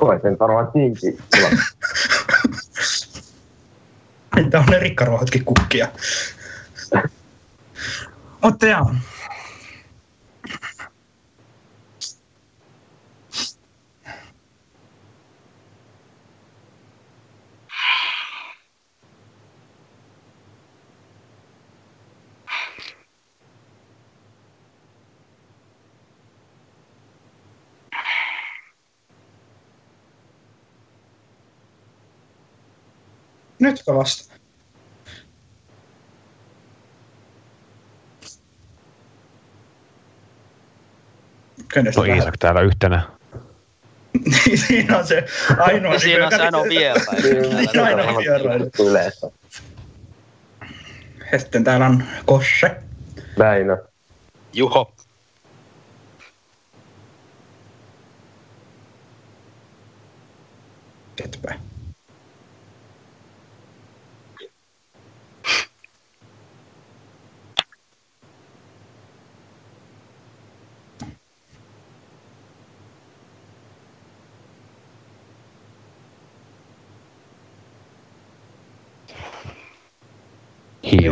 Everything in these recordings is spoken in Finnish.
Toisen karvan tinki. Kyllä. Tää on ne rikkaruohotkin kukkia. Mutta joo. Nytkö vasta? Kenestä No Iisak täällä yhtenä. Niin, siinä on se ainoa... Ja siinä on se ainoa vielä. Niin, ainoa vieraili. Yleensä. Ja sitten täällä on Kosse. Väinö. Juho. Ketpä.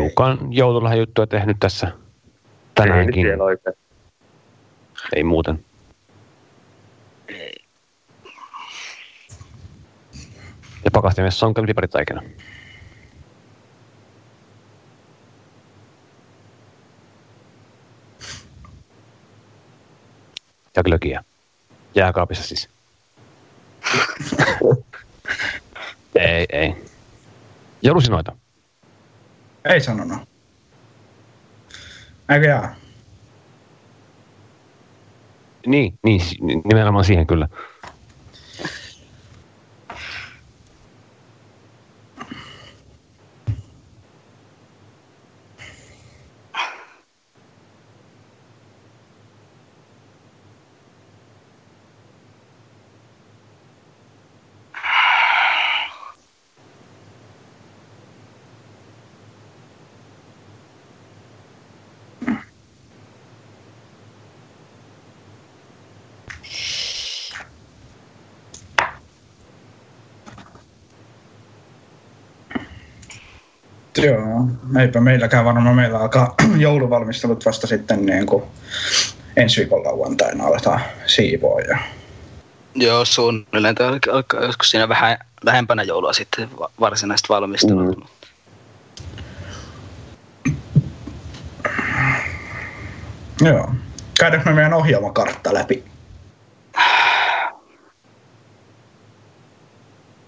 Hiukan joululahan juttuja tehnyt tässä Ei tänäänkin. oikein. Ei muuten. Ja pakastimessa on kyllä piparitaikina. Ja glögiä. Jääkaapissa siis. ei, ei. Jolusinoita. Ei sanonut. Eikö jaa? Niin, niin, nimenomaan siihen kyllä. Joo, eipä meilläkään varmaan. Meillä alkaa jouluvalmistelut vasta sitten niin kuin ensi viikon lauantaina aletaan siivoa. Ja... Joo, suunnilleen. Tämä alkaa joskus siinä vähän lähempänä joulua sitten va- varsinaiset valmistelut. Mm. Joo. Käydäänkö me meidän ohjelmakartta läpi?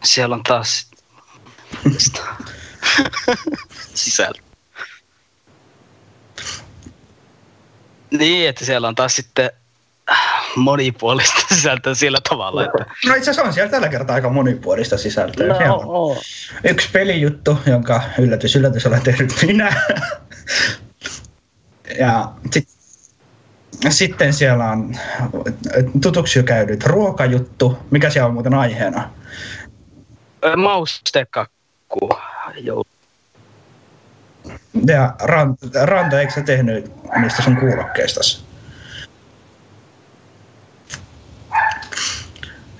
Siellä on taas sisältö. Niin, että siellä on taas sitten monipuolista sisältöä sillä tavalla, että... No itse asiassa on siellä tällä kertaa aika monipuolista sisältöä. Siellä on yksi pelijuttu, jonka yllätys yllätys olen tehnyt minä. ja sit, sitten siellä on tutuksi jo käynyt ruokajuttu. Mikä siellä on muuten aiheena? Ö, Maustekakku. Joo. Ja Ranta, Ranta eikö sä tehnyt niistä sun kuulokkeista?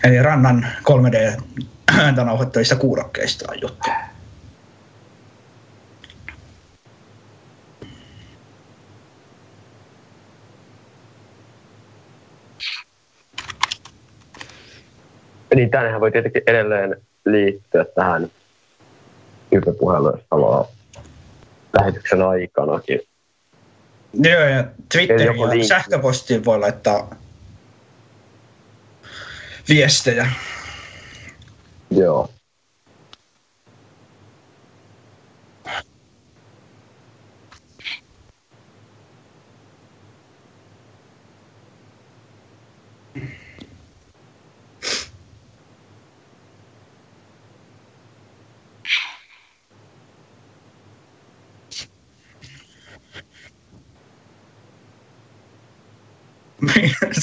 Eli Rannan 3D-ääntä nauhoittavista kuulokkeista on juttu. Niin tännehän voi tietenkin edelleen liittyä tähän jos haluaa lähetyksen aikanakin. Joo, ja Twitteriin ja linkki. sähköpostiin voi laittaa viestejä. Joo.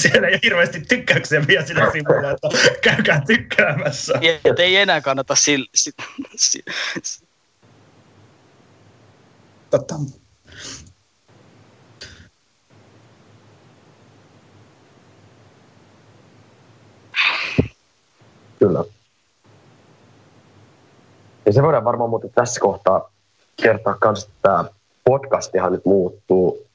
Siellä ei hirveästi tykkäyksiä vielä sillä sivulla, että käykää tykkäämässä. Ja et ei enää kannata sil, sit, si, si, Totta. Kyllä. Ja se voidaan varmaan muuten tässä kohtaa kertoa kanssa, että tämä podcastihan nyt muuttuu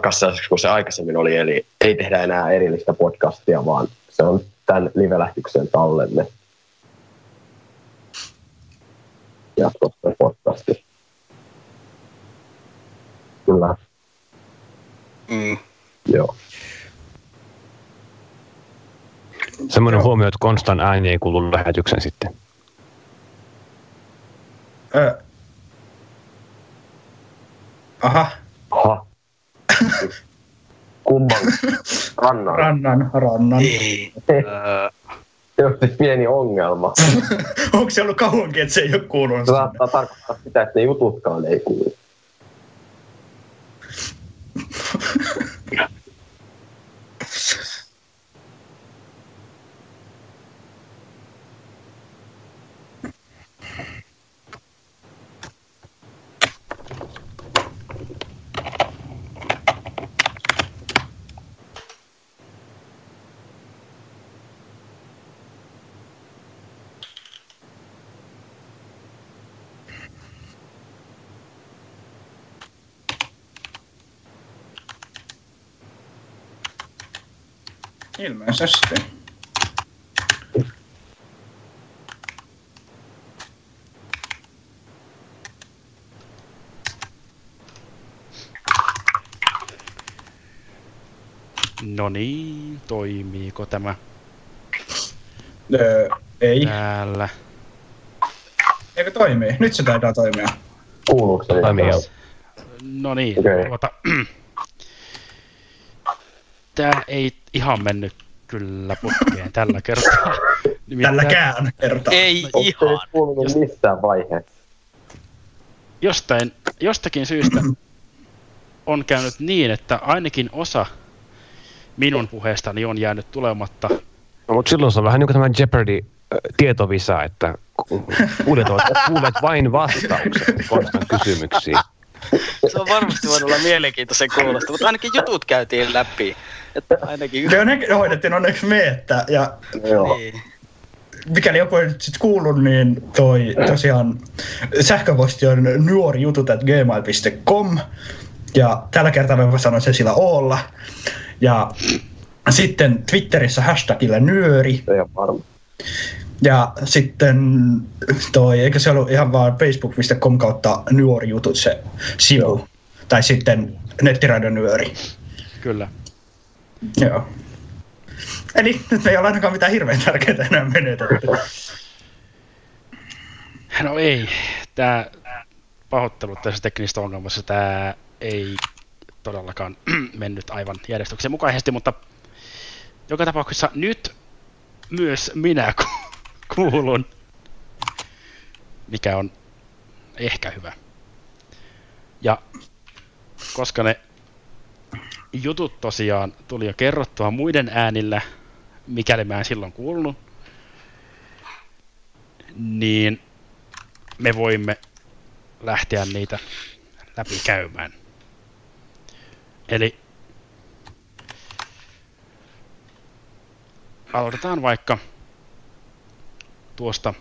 takaisin kuin se aikaisemmin oli, eli ei tehdä enää erillistä podcastia, vaan se on tämän live-lähtyksen tallenne. Jatkossa podcasti. Kyllä, mm, joo. Semmoinen huomio, että Konstan ääni ei kuulu lähetyksen sitten. Ö. Aha, Aha. Kumman rannan. rannan, rannan. ei. Öö, Se on pieni ongelma. Onko se ollut kauankin, että se ei ole kuulunut Se saattaa tarkoittaa sitä, että ne jututkaan ei kuulu. Ilmeisesti. No niin, toimiiko tämä Öö, ei. täällä? Eikö toimii? Nyt se taitaa toimia. Kuuluuko se? Toimii. No niin, Okei. tuota, Tää ei ihan mennyt kyllä putkeen tällä kertaa. Nimittäin Tälläkään kertaa. ei se ihan. kuulunut missään vaiheessa? Jostain, jostakin syystä on käynyt niin, että ainakin osa minun puheestani on jäänyt tulematta. No, mutta silloin se on vähän niin kuin tämä Jeopardy-tietovisa, että ku- kuulijat, ovat, kuulet vain vastaukset Konstan kysymyksiin. Se on varmasti voinut olla mielenkiintoisen kuulosta, mutta ainakin jutut käytiin läpi. Että ainakin... Ne on hoidettiin onneksi me, että, ja Joo. Niin. mikäli joku ei nyt sit kuullut, niin toi tosiaan sähköposti on nuorijutut.gmail.com ja tällä kertaa mä sanoin sen sillä Oolla. Ja sitten Twitterissä hashtagillä nyöri. Ja sitten toi, eikö se ollut ihan vaan facebook.com kautta nuorijutut se sivu. Joo. Tai sitten nettiradio nyöri. Kyllä. Joo. Eli nyt me ei ole ainakaan mitään hirveän tärkeää enää menetetty. No ei, tämä pahoittelut tässä teknisessä ongelmassa, tämä ei todellakaan mennyt aivan järjestyksen mukaisesti, mutta joka tapauksessa nyt myös minä kuulun, mikä on ehkä hyvä. Ja koska ne jutut tosiaan tuli jo kerrottua muiden äänillä, mikäli mä en silloin kuulunut, niin me voimme lähteä niitä läpi käymään. Eli aloitetaan vaikka tuosta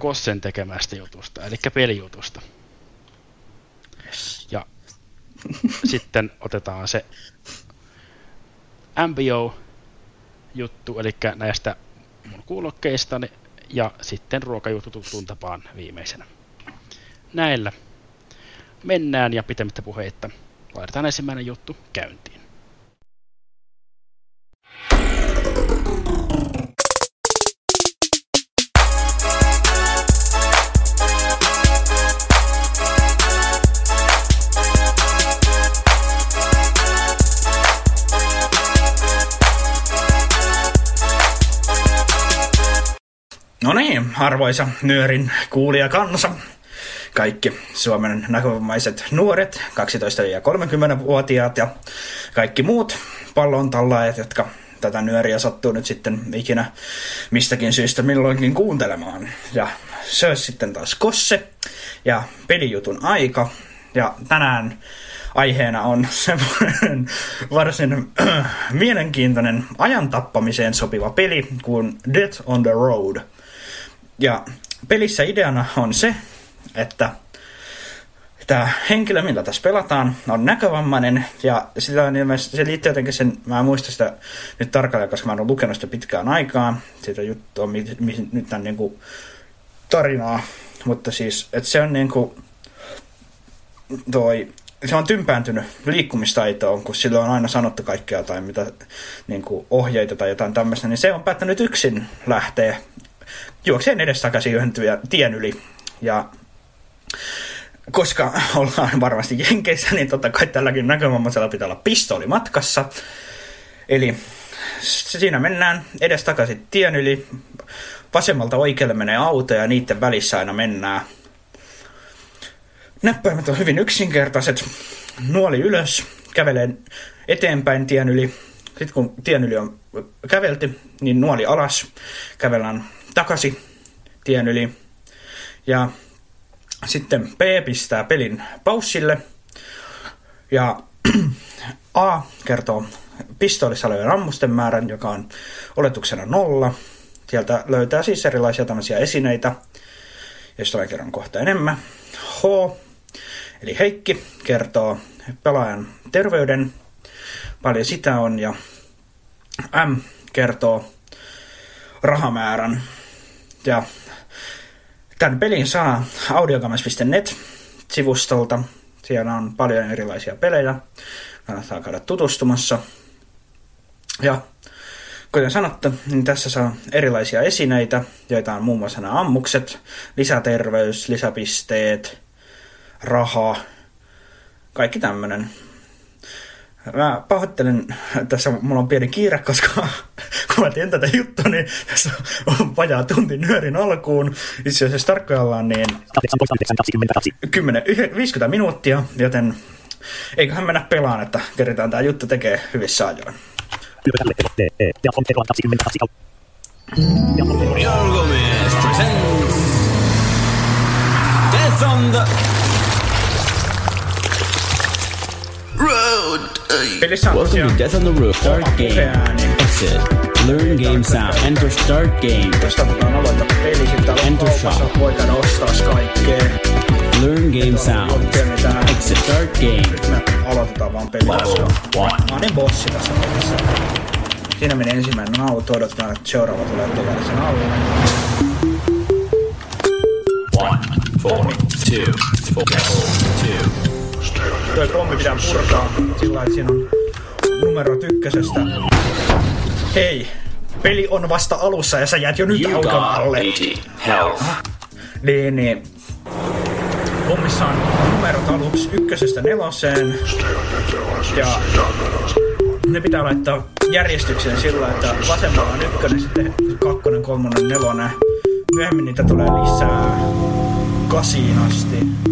Kossen tekemästä jutusta, eli pelijutusta. Ja sitten otetaan se MBO-juttu, eli näistä mun kuulokkeistani ja sitten ruokajuttu tuttuun tapaan viimeisenä. Näillä mennään ja pitemmittä puheitta laitetaan ensimmäinen juttu käyntiin. No niin, arvoisa nyörin kuulija kansa. Kaikki Suomen näkövammaiset nuoret, 12- ja 30-vuotiaat ja kaikki muut pallon tallaajat, jotka tätä nyöriä sattuu nyt sitten ikinä mistäkin syystä milloinkin kuuntelemaan. Ja se olisi sitten taas Kosse ja pelijutun aika. Ja tänään aiheena on semmoinen varsin mielenkiintoinen ajan tappamiseen sopiva peli kuin Death on the Road – ja pelissä ideana on se, että tämä henkilö, millä tässä pelataan, on näkövammainen ja sitä on ilmeisesti, se liittyy jotenkin sen, mä en muista sitä nyt tarkalleen, koska mä en ole lukenut sitä pitkään aikaa, sitä juttua, mi, mi, nyt niin kuin tarinaa, mutta siis, että se on niin kuin toi, se on tympääntynyt liikkumistaitoon, kun sillä on aina sanottu kaikkea tai mitä niin kuin ohjeita tai jotain tämmöistä, niin se on päättänyt yksin lähteä juokseen edestakaisin yhden tien yli. Ja koska ollaan varmasti Jenkeissä, niin totta kai tälläkin näkövammaisella pitää olla pistooli matkassa. Eli siinä mennään edestakaisin tien yli. Vasemmalta oikealle menee auto ja niiden välissä aina mennään. Näppäimet on hyvin yksinkertaiset. Nuoli ylös, kävelee eteenpäin tien yli. Sitten kun tien yli on kävelty, niin nuoli alas, kävellään takaisin tien yli. Ja sitten B pistää pelin paussille. Ja A kertoo pistoolissa olevien ammusten määrän, joka on oletuksena nolla. Sieltä löytää siis erilaisia tämmöisiä esineitä, joista mä kerron kohta enemmän. H, eli Heikki, kertoo pelaajan terveyden, paljon sitä on, ja M kertoo rahamäärän, ja tämän pelin saa audiogames.net-sivustolta. Siellä on paljon erilaisia pelejä. Kannattaa käydä tutustumassa. Ja kuten sanottu, niin tässä saa erilaisia esineitä, joita on muun muassa nämä ammukset, lisäterveys, lisäpisteet, raha, kaikki tämmöinen. Mä pahoittelen, tässä mulla on pieni kiire, koska kun mä teen tätä juttua, niin tässä on vajaa tunti nyörin alkuun. Itse asiassa tarkkaillaan niin 10, 50 minuuttia, joten eiköhän mennä pelaan, että keritään tämä juttu tekee hyvissä ajoin. Road. Welcome to Death on the Road. Start game. Exit. Learn game sound. Enter start game. Tavoitetaan aloittaa peli, sitten Enter shop. voi käydä ostaa kaikkea. Learn game sound. Exit start game. Nyt me aloitetaan vaan peli. Level one. Mä oon niin bossi tässä pelissä. Siinä meni ensimmäinen auto, odotetaan, että seuraava tulee tuolla sen alle. One, four, two, four, two. Toi pommi pitää purkaa sillä että siinä on numero ykkösestä. Hei, peli on vasta alussa ja sä jäät jo nyt auton alle. 80 health. Niin, niin. Pommissa on numerot aluksi ykkösestä neloseen. Ja ne pitää laittaa järjestykseen sillä, että vasemmalla on ykkönen, sitten kakkonen, kolmonen, nelonen. Myöhemmin niitä tulee lisää kasiin asti.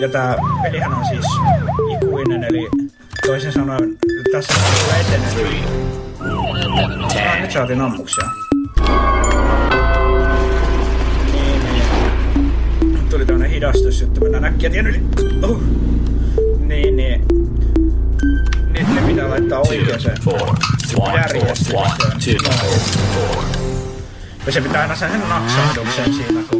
Ja tää pelihän on siis ikuinen, eli toisin sanoen tässä tulee etenee. Ah, nyt saatiin ammuksia. Niin, niin. Tuli tämmönen hidastus, että mennään äkkiä tien yli. Oh. Niin, niin. Nyt ne pitää laittaa oikeeseen järjestykseen. four. Ja se pitää aina sen naksahduksen siinä, kun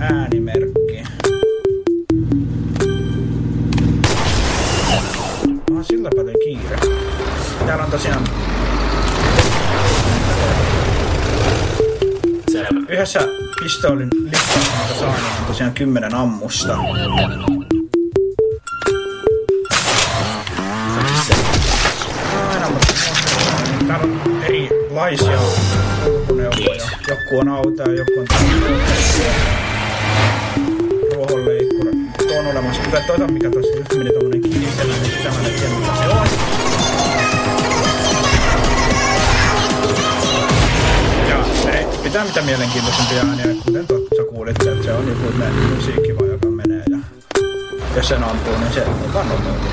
äänimerkki. Ah, sillä paljon kiire. Täällä on tosiaan yhdessä pistoolin listauksessa saa niin on tosiaan kymmenen ammusta. Täällä on erilaisia kulkuneuvoja. Joku on auto ja joku on ruohonleikkuri. Tuo on olemassa. Hyvä toisaalta mikä tuossa just meni tommonen kivisellä, niin sitä mä en mitä se on. Ja ne pitää mitä mielenkiintoisempia ääniä, kuten tuossa kuulitte, että se on joku musiikki vaan, joka menee. Ja jos sen ampuu, niin se on vaan nopeutettu.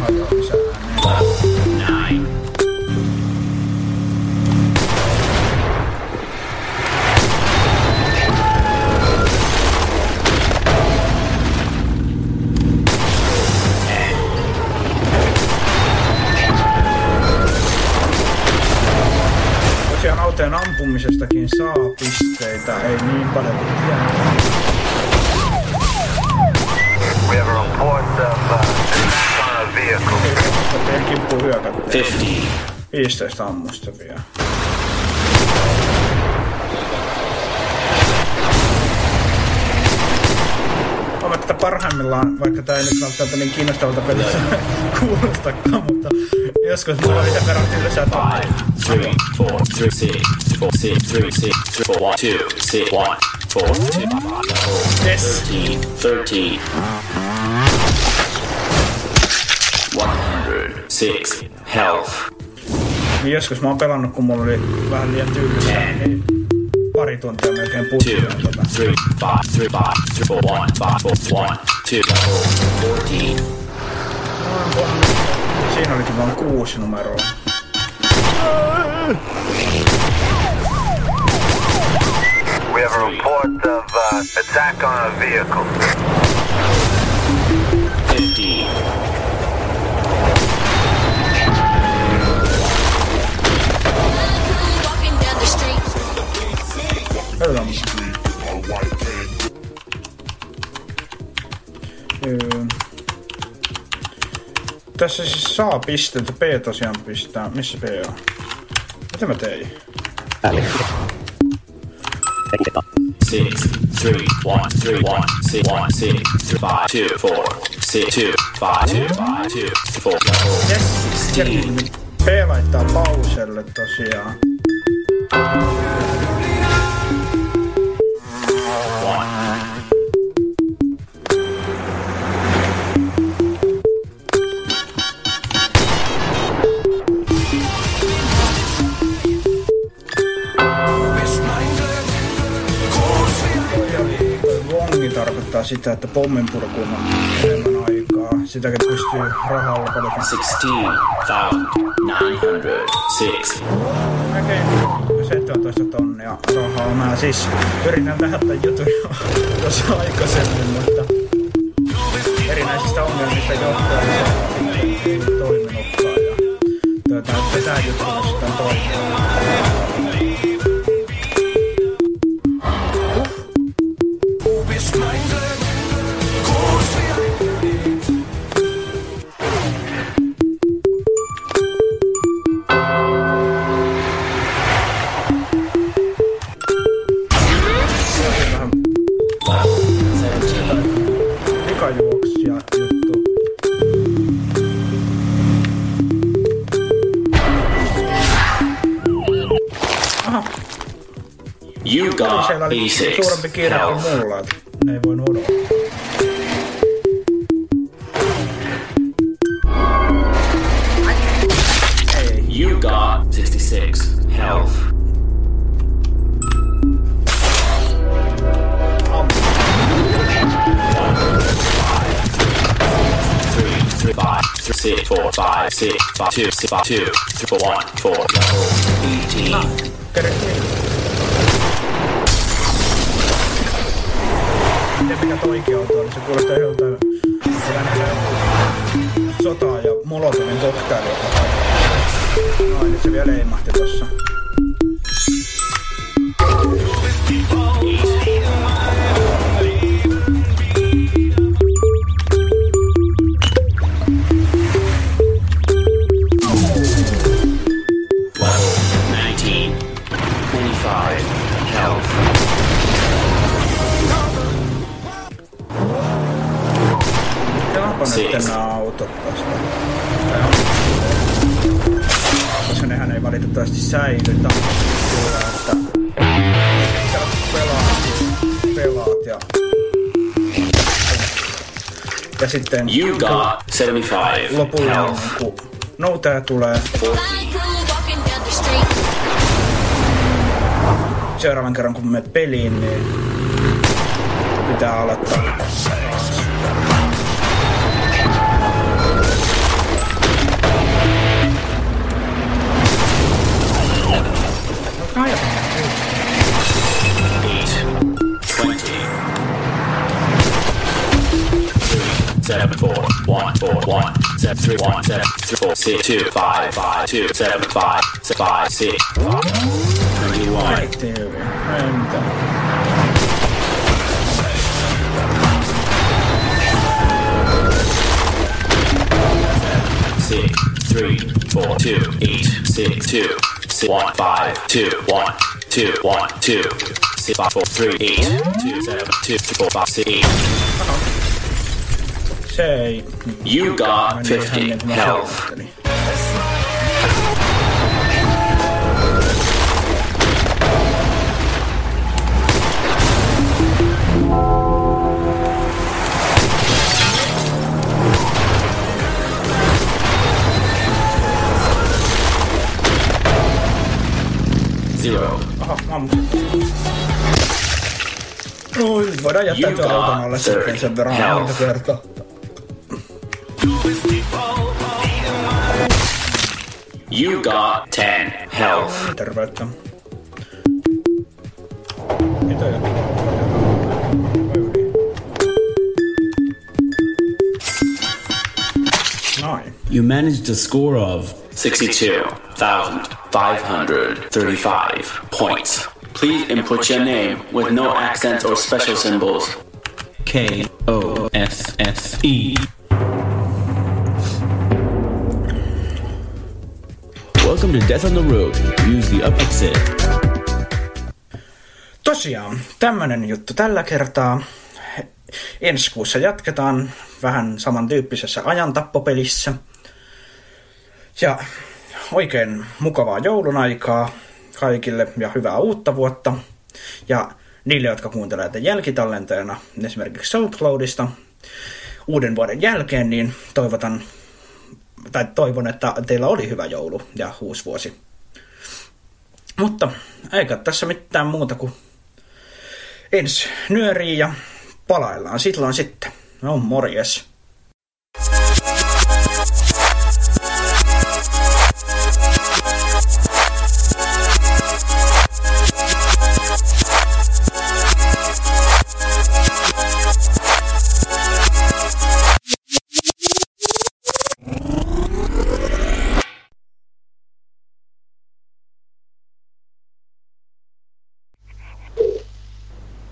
Hajoamisääniä. Tosiaan ampumisestakin saa pisteitä, ei niin paljon kuin tiedä. We have a report of uh, vehicle. Teidän kimppuun hyökättiin. 50, 15 ammusta vielä. Että parhaimmillaan, vaikka tämä ei nyt välttämättä niin kiinnostavalta pelistä kuulostakaan, mutta joskus mulla oli sen verran tylsää five, three, four, three, six, four, six, three, six, four, one, two, six, one, four, two, Yes. 13, 13. 106 health. Joskus mä oon pelannut, kun mulla oli vähän liian tylsää, niin pari tuntia melkein Two, putkeen tota. three, five, three, five, three, four, one, five, four, one, two, fourteen. Siinä olikin vain kuusi numeroa. We have a report of uh, attack on a vehicle. Öö. Tässä siis saa pisteitä. P tosiaan pistää. Missä P on? Mitä mä tein? Six, three, one, three, one, six, one, six, three, five, two, four, six, two, five, two, five, two, four, Yes. Ja niin, P laittaa pauselle tosiaan. Sitä, että pomminpurkuun on enemmän aikaa. Sitäkin pystyy rahalla paljon. 16,906. Melkein 17 tonnia rahaa. Mä siis yritän tehdä tämän jutun jo tuossa aikaisemmin, mutta erinäisistä ongelmista johtuen se ei toiminutkaan. Ja tuota, että tämä juttu sitten toimii. Suurempi E6 kiire kuin mulla, ne ei voinut odottaa. You got 66 health. Three, three, five, three, six, four, five, six, five, two, six, five, two, three, four, one, four, ah, level eighteen. Ja mikä toikin auto oli, se kuulostaa joltain sotaa ja Molotovin koktaili, joka Ai, nyt se vielä leimahti tossa. Ja sitten You got seventy-five. lopulla on Health. kun noutaja tulee, seuraavan kerran kun menet peliin, niin pitää aloittaa seven, four, one, four, one, seven, three, one, seven, three, four, six, two, five, five, two, seven, five, six, five, six, twenty-one, Heitti hyvin. Ei mitään. six, three, four, two, eight, six, two, six, one, five, two, one, two, one, two, six, five, four, three, eight, two, seven, two, three, four, five, six, eight. Se ei... You got meni ihan 50 niin kuin mä health. suunnittelin. Zero. Aha, ammusin. Oi, nyt voidaan jättää You tuon got auton alle sitten 30 sen verran health. monta kertaa. You got 10 health. Terveyttä. Mitä jotain? You managed a score of 62,535 points. Please input your name with no accents or special symbols. K O S S E. Welcome to Death on the Road. Use the up exit. Tosiaan, tämmönen juttu tällä kertaa. Ensi kuussa jatketaan vähän samantyyppisessä ajantappopelissä. Ja oikein mukavaa joulun aikaa kaikille ja hyvää uutta vuotta. Ja niille, jotka kuuntelevat jälkitallenteena esimerkiksi SoundCloudista uuden vuoden jälkeen, niin toivotan tai toivon, että teillä oli hyvä joulu ja uusi vuosi. Mutta eikä tässä mitään muuta kuin ensi nyöriin ja palaillaan silloin sitten. No morjes.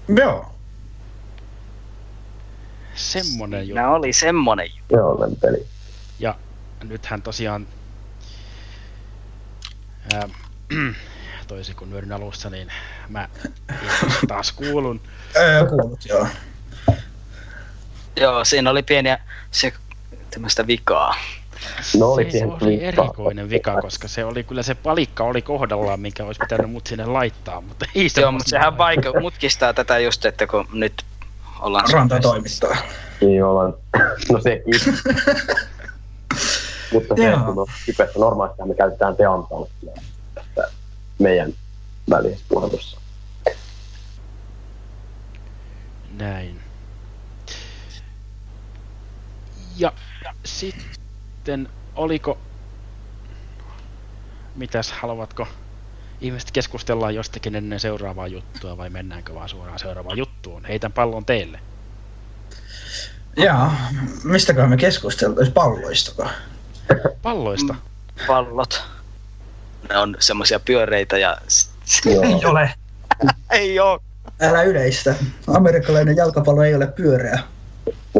Joo. Semmonen juttu. Nämä oli semmonen juttu. Joo, olen peli. Ja nythän tosiaan, ää, toisin kuin nyörin alussa, niin mä taas kuulun. Öö, kuulut, joo. Joo, siinä oli pieniä se, tämmöistä vikaa. No oli se siihen oli erikoinen vika, koska se oli kyllä se palikka oli kohdallaan, minkä olisi pitänyt mut sinne laittaa, mutta ei se Joo, mutta sehän vaike- mutkistaa tätä just, että kun nyt ollaan... Ranta toimistoa. Niin ollaan. No sekin. Mutta se, kun on kypessä normaalisti me käytetään tästä meidän välisessä puhelussa. Näin. Ja sitten sitten oliko, mitäs haluavatko ihmiset keskustella jostakin ennen seuraavaa juttua vai mennäänkö vaan suoraan seuraavaan juttuun? Heitän pallon teille. Jaa, mistäköhän me keskusteltais palloistako? Palloista? Pallot. Ne on semmosia pyöreitä ja... Ei ole. ei oo. Älä yleistä. Amerikkalainen jalkapallo ei ole pyöreä.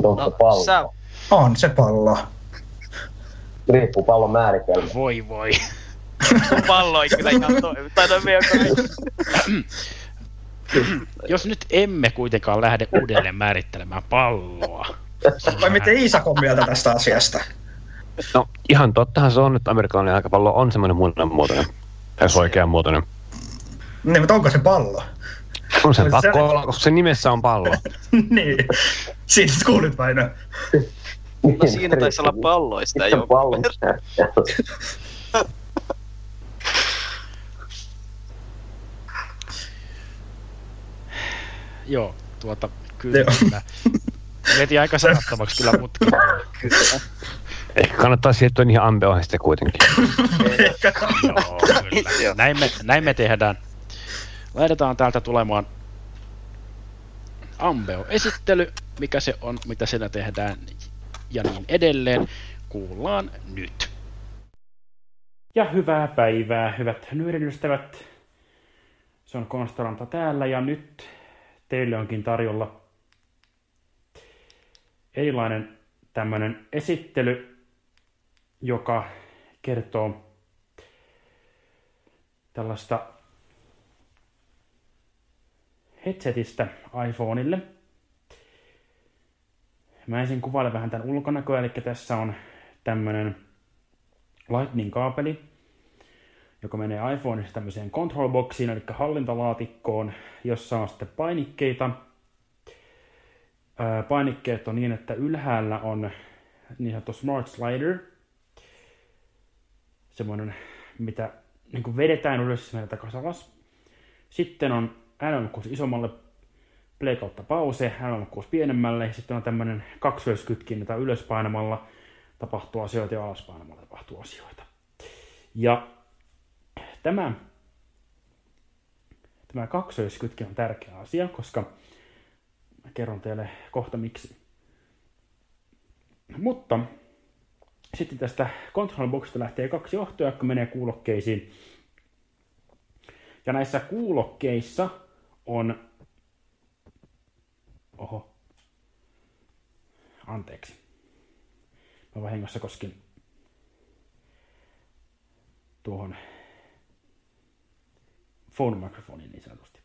No, se pallo? sä, On se pallo. Riippuu pallon määritelmä. Voi voi. pallo ei kyllä ihan toimi. No Jos nyt emme kuitenkaan lähde uudelleen määrittelemään palloa. Vai miten Iisak on mieltä tästä asiasta? No ihan tottahan se on, että amerikkalainen jalkapallo on semmoinen muodon Tai se oikean muotoinen. Niin, mutta onko se pallo? On sen Se- pakko olla, koska sen nimessä on pallo. niin. Siitä kuulit vain. No siinä taisi olla palloista Sitten jo. pallon Joo, tuota, kyllä. Veti aika sanattomaksi kyllä, mutta Ehkä kannattaa siirtyä niihin ambeoihin sitten kuitenkin. Joo, kyllä. Näin me, näin me tehdään. Laitetaan täältä tulemaan Ambeo-esittely, mikä se on, mitä siellä tehdään ja niin edelleen. Kuullaan nyt. Ja hyvää päivää, hyvät nyörin-ystävät. Se on Konstaranta täällä ja nyt teille onkin tarjolla erilainen tämmöinen esittely, joka kertoo tällaista headsetistä iPhoneille. Mä ensin kuvailen vähän tämän ulkonäköä, eli tässä on tämmönen Lightning-kaapeli, joka menee iPhoneista tämmöiseen control boxiin, eli hallintalaatikkoon, jossa on sitten painikkeita. Painikkeet on niin, että ylhäällä on niin sanottu Smart Slider, semmoinen, mitä niin vedetään ylös ja takaisin alas. Sitten on NM6 isommalle play kautta pause, NM6 pienemmälle, sitten on tämmöinen kaksoiskytkin, jota ylös painamalla tapahtuu asioita ja alas painamalla tapahtuu asioita. Ja tämä, tämä kaksoiskytkin on tärkeä asia, koska mä kerron teille kohta miksi. Mutta sitten tästä control boxista lähtee kaksi johtoa, jotka menee kuulokkeisiin. Ja näissä kuulokkeissa on... Oho. Anteeksi. Mä vahingossa koskin tuohon phone microphonein niin sanotusti.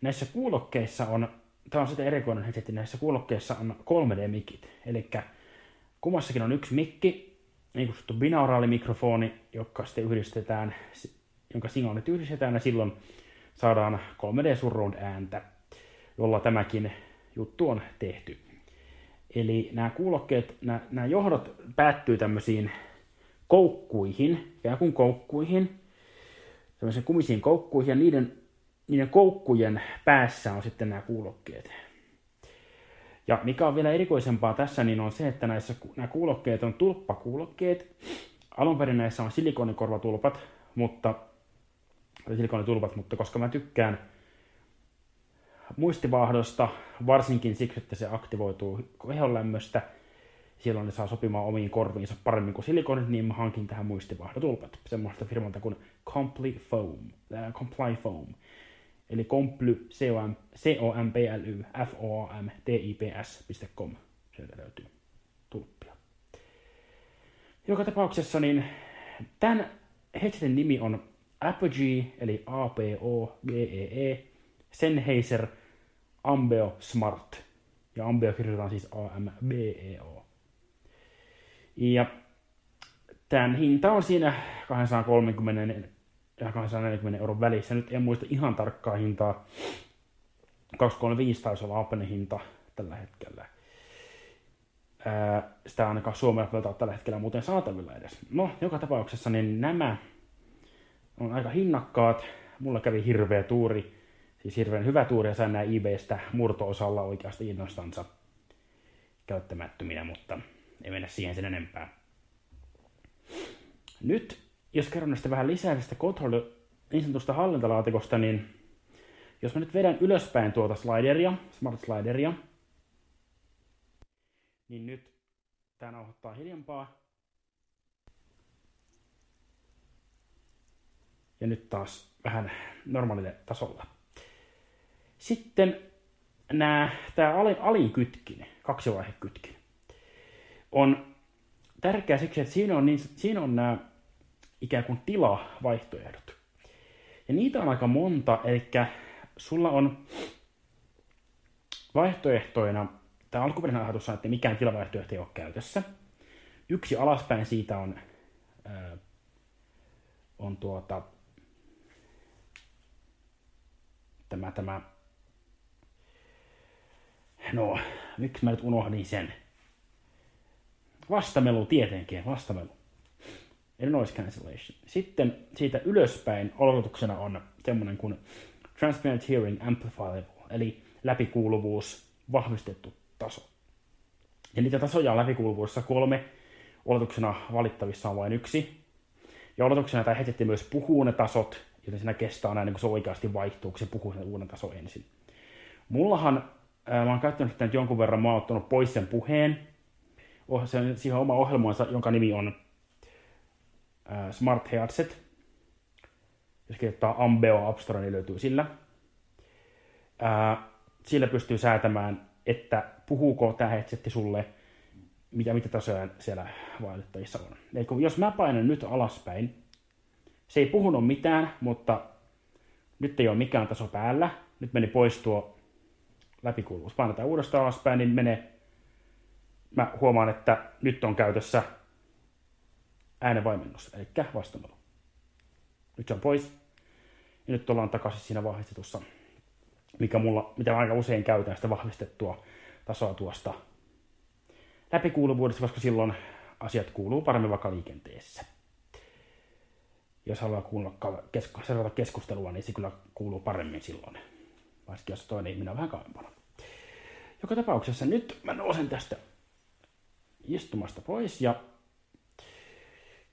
Näissä kuulokkeissa on, tämä on sitten erikoinen headset, näissä kuulokkeissa on 3D-mikit. Eli kummassakin on yksi mikki, niin kutsuttu binauraalimikrofoni, joka sitten yhdistetään, jonka signaalit yhdistetään ja silloin saadaan 3D surround ääntä, jolla tämäkin juttu on tehty. Eli nämä kuulokkeet, nämä, nämä johdot päättyy tämmöisiin koukkuihin, ikään kuin koukkuihin, tämmöisiin kumisiin koukkuihin, ja niiden, niiden koukkujen päässä on sitten nämä kuulokkeet. Ja mikä on vielä erikoisempaa tässä, niin on se, että näissä, nämä kuulokkeet on tulppakuulokkeet. Alun perin näissä on silikonikorvatulpat, mutta, silikonitulpat, mutta koska mä tykkään muistivaahdosta, varsinkin siksi, että se aktivoituu kehonlämmöstä, silloin ne saa sopimaan omiin korviinsa paremmin kuin silikonit, niin mä hankin tähän muistivahdotulpat semmoista firmalta kuin Comply Foam, äh, Comply Foam. Eli comply, C-O-M-P-L-Y, F-O-A-M-T-I-P-S.com. Sieltä löytyy tulppia. Joka tapauksessa niin tämän headsetin nimi on Apogee, eli A-P-O-G-E-E, Sennheiser Ambeo Smart. Ja Ambeo kirjoitetaan siis A-M-B-E-O. Ja tämän hinta on siinä 230 ja 240 euron välissä. Nyt en muista ihan tarkkaa hintaa. 235 taisi olla Applen hinta tällä hetkellä. Sitä ainakaan Suomella välttämättä tällä hetkellä muuten saatavilla edes. No, joka tapauksessa niin nämä on aika hinnakkaat. Mulla kävi hirveä tuuri, siis hirveän hyvä tuuri ja sain nämä eBaystä murto-osalla oikeasti innostansa käyttämättöminä, mutta ei mennä siihen sen enempää. Nyt, jos kerron näistä vähän lisää tästä control niin sanotusta hallintalaatikosta, niin jos mä nyt vedän ylöspäin tuota slideria, smart slideria, niin nyt tämä nauhoittaa hiljempaa. Ja nyt taas vähän normaalille tasolla. Sitten nämä, tämä alin, alinkytkin, kaksivaihekytkin, on tärkeä siksi, että siinä on, niin, siinä on nämä ikään kuin tilavaihtoehdot. Ja niitä on aika monta, eli sulla on vaihtoehtoina, tämä alkuperäinen ajatus on, että mikään tilavaihtoehto ei ole käytössä. Yksi alaspäin siitä on, on tuota, tämä, tämä, no, miksi mä nyt unohdin sen? Vastamelu tietenkin, vastamelu. Eli noise cancellation. Sitten siitä ylöspäin oletuksena on semmoinen kuin transparent hearing amplifier, eli läpikuuluvuus, vahvistettu taso. Ja niitä tasoja on läpikuuluvuudessa kolme, oletuksena valittavissa on vain yksi. Ja oletuksena tämä heitetti myös puhuu ne tasot, joten siinä kestää näin, niin kun se oikeasti vaihtuu, kun se puhuu sen uuden tason ensin. Mullahan, mä oon käyttänyt sitä nyt jonkun verran, mä oon ottanut pois sen puheen. Oh, se on siihen oma ohjelmansa, jonka nimi on Smart Headset. Jos kirjoittaa Ambeo App Store, niin löytyy sillä. Sillä pystyy säätämään, että puhuuko tämä headsetti sulle, mitä, mitä tasoja siellä vaihdettavissa on. Eli jos mä painan nyt alaspäin, se ei puhunut mitään, mutta nyt ei ole mikään taso päällä. Nyt meni pois tuo läpikuuluvuus. Painetaan uudestaan alaspäin, niin menee. Mä huomaan, että nyt on käytössä äänenvaimennus, eli vastamelu. Nyt se on pois. Ja nyt ollaan takaisin siinä vahvistetussa, mikä mulla, mitä mä aika usein käytän sitä vahvistettua tasoa tuosta läpikuuluvuudesta, koska silloin asiat kuuluu paremmin vaikka liikenteessä jos haluaa kuunnella, seurata keskustelua, niin se kyllä kuuluu paremmin silloin. Varsinkin jos toinen ihminen on vähän kauempana. Joka tapauksessa nyt mä nousen tästä istumasta pois ja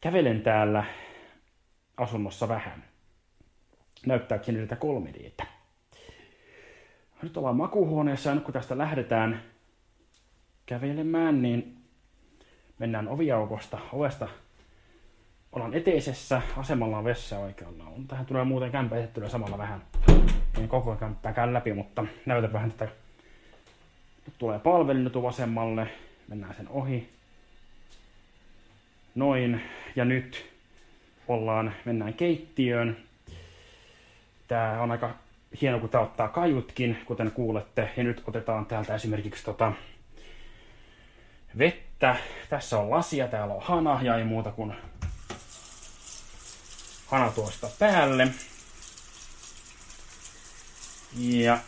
kävelen täällä asunnossa vähän. Näyttääkseni näitä 3 d Nyt ollaan makuuhuoneessa ja nyt kun tästä lähdetään kävelemään, niin mennään oviaukosta, ovesta ollaan eteisessä, asemalla on vessa oikealla. Tähän tulee muuten kämpä esittelyä samalla vähän. En koko kämppää käy läpi, mutta näytä vähän tätä. Nyt tulee palvelu nyt vasemmalle. Mennään sen ohi. Noin. Ja nyt ollaan, mennään keittiöön. Tää on aika hieno, kun tää ottaa kaiutkin, kuten kuulette. Ja nyt otetaan täältä esimerkiksi tota vettä. Tässä on lasia, täällä on hana ja ei muuta kuin hana tuosta päälle. Ja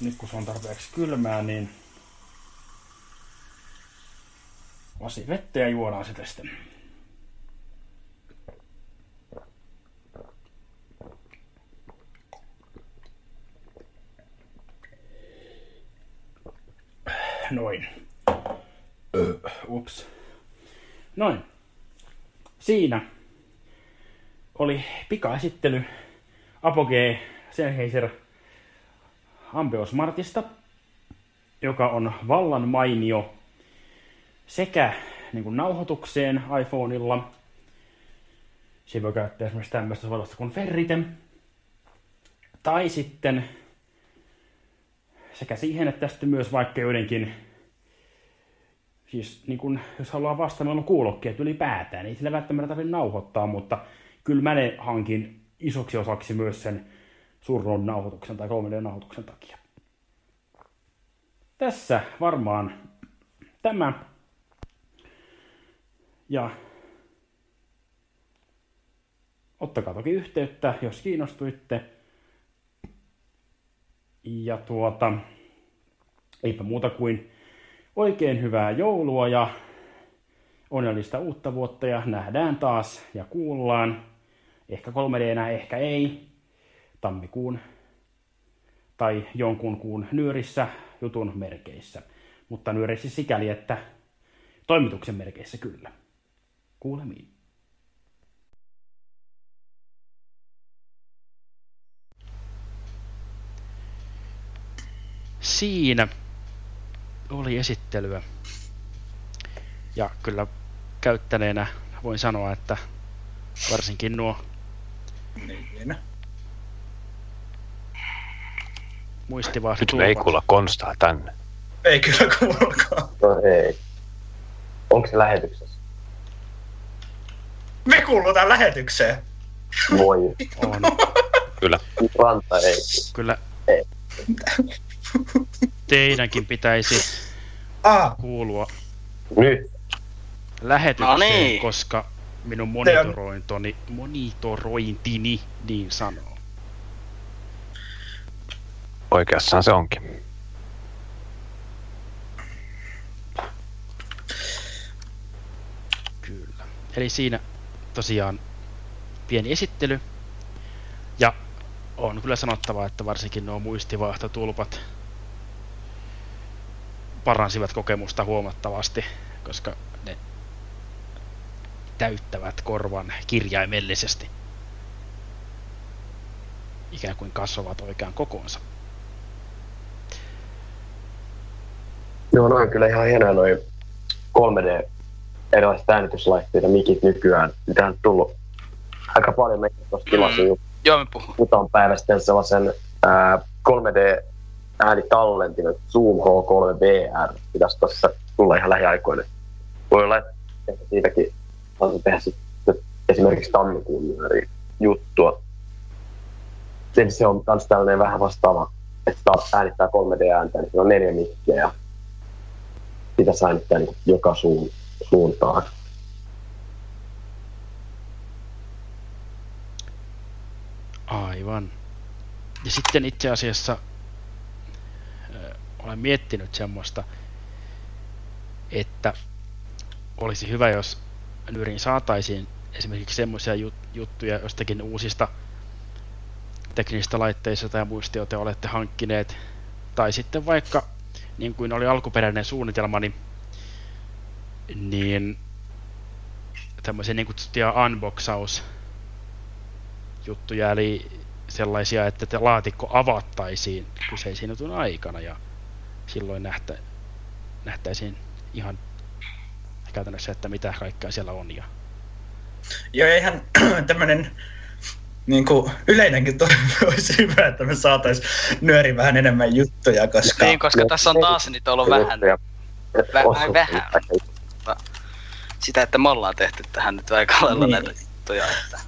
nyt kun se on tarpeeksi kylmää, niin lasi vettä ja juodaan sitä sitten. Noin. Ups. Noin. Siinä oli pikaesittely Apogee Sennheiser Ambeo Smartista, joka on vallan mainio sekä niin kuin nauhoitukseen iPhoneilla. Se voi käyttää esimerkiksi tämmöistä sovellusta kuin Ferrite. Tai sitten sekä siihen, että sitten myös vaikka joidenkin, siis niin kun, jos haluaa vastaamalla kuulokkeet ylipäätään, niin sillä välttämättä tarvitse nauhoittaa, mutta kyllä mä ne hankin isoksi osaksi myös sen surron nauhoituksen tai 3 nauhoituksen takia. Tässä varmaan tämä. Ja ottakaa toki yhteyttä, jos kiinnostuitte. Ja tuota, eipä muuta kuin oikein hyvää joulua ja onnellista uutta vuotta ja nähdään taas ja kuullaan Ehkä 3 d ehkä ei. Tammikuun tai jonkun kuun nyörissä jutun merkeissä. Mutta nyörissä sikäli, että toimituksen merkeissä kyllä. Kuulemiin. Siinä oli esittelyä. Ja kyllä käyttäneenä voin sanoa, että varsinkin nuo Niin. muistivahdit Nyt me ei kuulla konstaa tänne. Ei kyllä kuulukaan. No ei. Onko se lähetyksessä? Me kuulutaan lähetykseen. Voi. on. Kyllä. Ranta ei. Kyllä Ei. teidänkin pitäisi Ah, kuulua Nyt. lähetykseen, No niin. koska minun monitorointoni, monitorointini niin sanoo. Oikeassaan se onkin. Kyllä. Eli siinä tosiaan pieni esittely. Ja on kyllä sanottava, että varsinkin nuo muistivahtotulpat paransivat kokemusta huomattavasti, koska täyttävät korvan kirjaimellisesti. Ikään kuin kasvavat oikean kokoonsa. Joo, noin kyllä ihan hienoja noin 3D erilaiset äänityslaitteita, mikit nykyään. Mitä on tullut aika paljon meitä tuossa tilasin mm. Joo, me puhun. päivän sitten sellaisen ää, 3D äänitallentin, Zoom H3 VR, pitäisi tuossa tulla ihan lähiaikoina. Voi olla, että siitäkin tehdä sitten esimerkiksi tammikuun myöri juttua. Sen se on myös tällainen vähän vastaava, että taas äänittää 3D-ääntä, niin on neljä mikkiä ja pitäisi äänittää niin joka suun, suuntaan. Aivan. Ja sitten itse asiassa ö, olen miettinyt semmoista, että olisi hyvä, jos Nyrin saataisiin esimerkiksi semmoisia jut- juttuja jostakin uusista teknisistä laitteista tai muista, joita olette hankkineet. Tai sitten vaikka, niin kuin oli alkuperäinen suunnitelma, niin, niin tämmöisiä niin kutsuttuja unboxaus juttuja, eli sellaisia, että te laatikko avattaisiin kyseisen jutun aikana ja silloin nähtä, nähtäisiin ihan käytännössä, että mitä kaikkea siellä on. Ja joo eihän tämmönen niin kuin yleinenkin toimi olisi hyvä, että me saatais nyöri vähän enemmän juttuja, koska Niin, koska tässä on taas niitä ollut vähän, Ja- vähän, vähän. sitä, että me ollaan tehty tähän nyt aika lailla Niin. näitä juttuja. Että...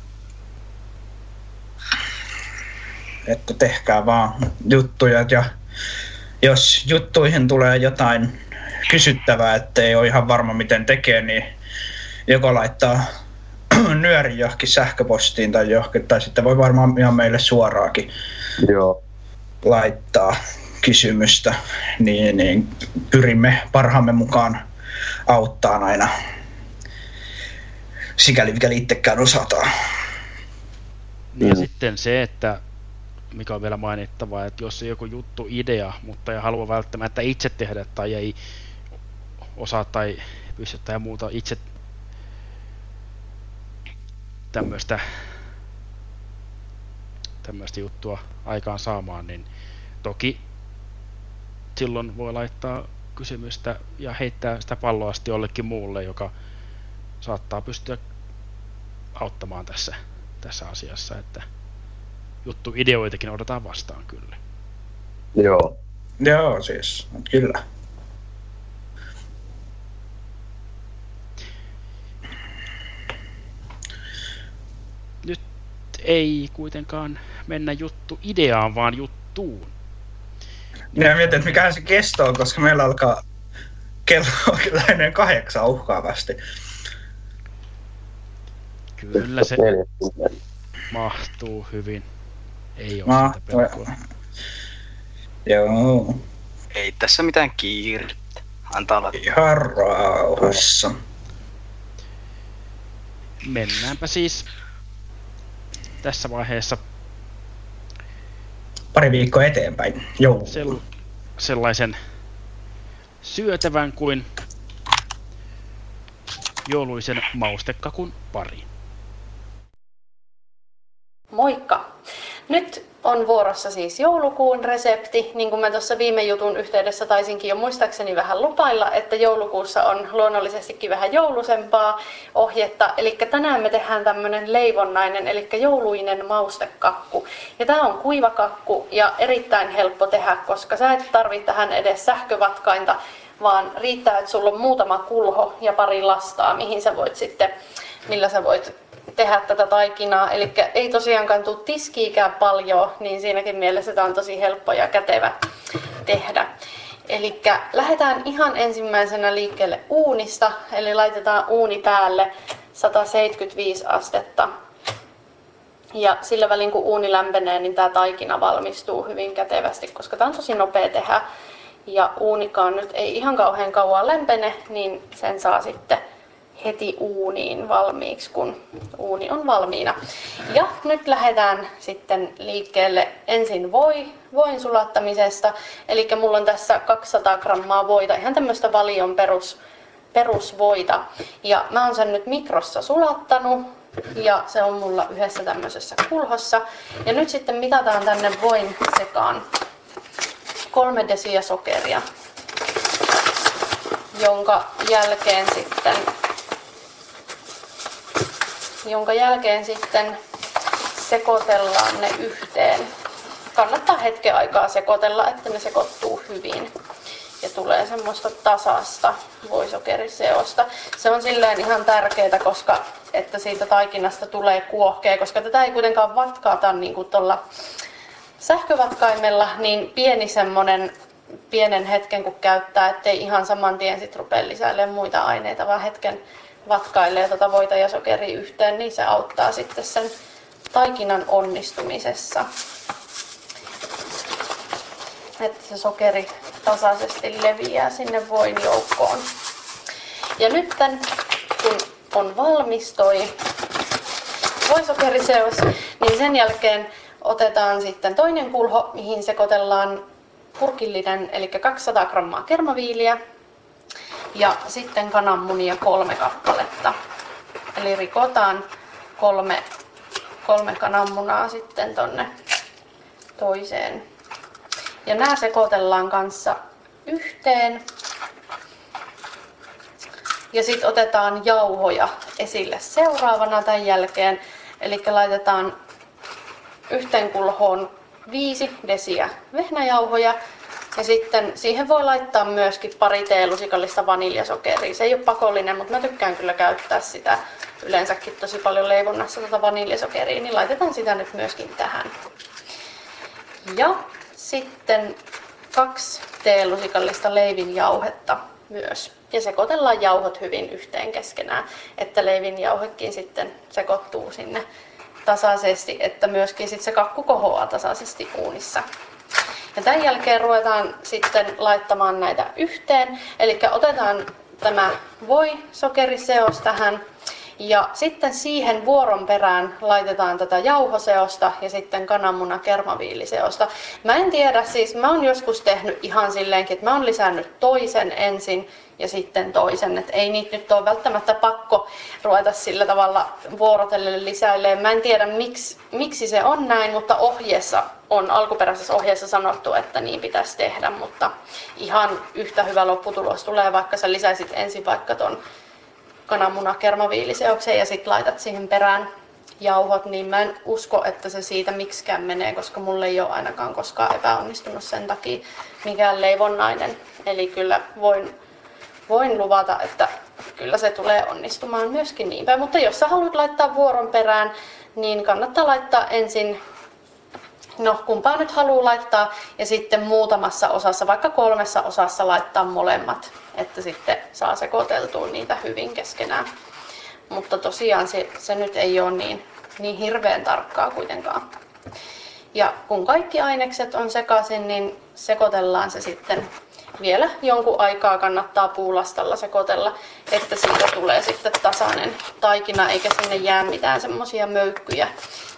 että tehkää vaan juttuja ja jos juttuihin tulee jotain kysyttävää, että ei ole ihan varma miten tekee, niin joko laittaa nyöri johonkin sähköpostiin tai johonkin, tai sitten voi varmaan ihan meille suoraakin Joo. laittaa kysymystä, niin, niin pyrimme parhaamme mukaan auttaa aina sikäli mikäli itsekään osataan. Ja Mm. sitten se, että mikä on vielä mainittava, että jos on joku juttu idea, mutta ei halua välttämättä itse tehdä tai ei osaa tai pysty tai muuta itse tämmöistä tämmöistä juttua aikaan saamaan, niin toki silloin voi laittaa kysymystä ja heittää sitä palloa sitten jollekin muulle, joka saattaa pystyä auttamaan tässä, tässä asiassa, että juttu ideoitakin odotetaan vastaan kyllä. Joo. Joo, siis, kyllä. Nyt ei kuitenkaan mennä juttu ideaan, vaan juttuun. Minä mietin, että mikähän se kesto on, koska meillä alkaa kello on kyllä ennen kahdeksan uhkaavasti. Kyllä se mahtuu hyvin. Ei ole Ma- sitä pelkoa. Joo, Ei tässä mitään kiirettä. Antaa olla. ihan rauhassa. Mennäänpä siis tässä vaiheessa Pari viikkoa eteenpäin. Joo. sel- sellaisen syötävän kuin jouluisen maustekakun pariin. Moikka! Nyt on vuorossa siis joulukuun resepti. Niin kuin mä tuossa viime jutun yhteydessä taisinkin jo muistaakseni vähän lupailla, että joulukuussa on luonnollisestikin vähän joulusempaa ohjetta. Eli tänään me tehdään tämmönen leivonnainen, eli jouluinen maustekakku. Ja tää on kuivakakku ja erittäin helppo tehdä, koska sä et tarvitse tähän edes sähkövatkainta, vaan riittää, että sulla on muutama kulho ja pari lastaa, mihin sä voit sitten, millä sä voit tehdä tätä taikinaa. Eli ei tosiaankaan tule tiskiikään paljon, niin siinäkin mielessä tämä on tosi helppo ja kätevä tehdä. Eli lähdetään ihan ensimmäisenä liikkeelle uunista, eli laitetaan uuni päälle 175 astetta. Ja sillä välin kun uuni lämpenee, niin tämä taikina valmistuu hyvin kätevästi, koska tämä on tosi nopea tehdä. Ja uunikaan nyt ei ihan kauhean kauan lämpene, niin sen saa sitten heti uuniin valmiiksi, kun uuni on valmiina. Ja nyt lähdetään sitten liikkeelle ensin voi, voin sulattamisesta. Eli mulla on tässä 200 grammaa voita, ihan tämmöistä valion perus, perusvoita. Ja mä oon sen nyt mikrossa sulattanut ja se on mulla yhdessä tämmöisessä kulhossa. Ja nyt sitten mitataan tänne voin sekaan kolme desiä sokeria, jonka jälkeen sitten jonka jälkeen sitten sekoitellaan ne yhteen. Kannattaa hetken aikaa sekoitella, että ne sekoittuu hyvin ja tulee semmoista tasasta voisokeriseosta. Se on silleen ihan tärkeää, koska että siitä taikinasta tulee kuohkea, koska tätä ei kuitenkaan vatkaata niin kuin tuolla sähkövatkaimella, niin pieni semmonen pienen hetken kun käyttää, ettei ihan saman tien sit rupea lisäilemään muita aineita, vaan hetken vatkailee tuota voita ja sokeria yhteen, niin se auttaa sitten sen taikinan onnistumisessa. Että se sokeri tasaisesti leviää sinne voin joukkoon. Ja nyt kun on valmis toi voisokeriseos, niin sen jälkeen otetaan sitten toinen kulho, mihin sekoitellaan purkillinen, eli 200 grammaa kermaviiliä, ja sitten kananmunia kolme kappaletta. Eli rikotaan kolme, kolme kananmunaa sitten tonne toiseen. Ja nämä sekoitellaan kanssa yhteen. Ja sitten otetaan jauhoja esille seuraavana tämän jälkeen. Eli laitetaan yhteen kulhoon 5 desiä vehnäjauhoja ja sitten siihen voi laittaa myöskin pari teelusikallista vaniljasokeria. Se ei ole pakollinen, mutta mä tykkään kyllä käyttää sitä yleensäkin tosi paljon leivonnassa tuota vaniljasokeria, niin laitetaan sitä nyt myöskin tähän. Ja sitten kaksi teelusikallista leivinjauhetta myös. Ja sekoitellaan jauhot hyvin yhteen keskenään, että leivinjauhekin sitten sekoittuu sinne tasaisesti, että myöskin sit se kakku kohoaa tasaisesti uunissa. Ja tämän jälkeen ruvetaan sitten laittamaan näitä yhteen. Eli otetaan tämä voi sokeriseos tähän ja sitten siihen vuoron perään laitetaan tätä jauhoseosta ja sitten kananmuna kermaviiliseosta. Mä en tiedä, siis mä oon joskus tehnyt ihan silleenkin, että mä oon lisännyt toisen ensin ja sitten toisen. Että ei niitä nyt ole välttämättä pakko ruveta sillä tavalla vuorotellen lisäilleen. Mä en tiedä miksi, miksi se on näin, mutta ohjeessa on alkuperäisessä ohjeessa sanottu, että niin pitäisi tehdä, mutta ihan yhtä hyvä lopputulos tulee, vaikka sä lisäisit ensin vaikka ton kananmuna kermaviiliseokseen ja sitten laitat siihen perään jauhot, niin mä en usko, että se siitä miksikään menee, koska mulle ei ole ainakaan koskaan epäonnistunut sen takia mikään leivonnainen. Eli kyllä voin voin luvata, että kyllä se tulee onnistumaan myöskin niin. Mutta jos sä haluat laittaa vuoron perään, niin kannattaa laittaa ensin no kumpaa nyt haluaa laittaa ja sitten muutamassa osassa, vaikka kolmessa osassa laittaa molemmat, että sitten saa sekoiteltua niitä hyvin keskenään. Mutta tosiaan se, se nyt ei ole niin, niin hirveän tarkkaa kuitenkaan. Ja kun kaikki ainekset on sekaisin, niin sekoitellaan se sitten vielä jonkun aikaa kannattaa puulastalla sekoitella, että siitä tulee sitten tasainen taikina, eikä sinne jää mitään semmoisia möykkyjä,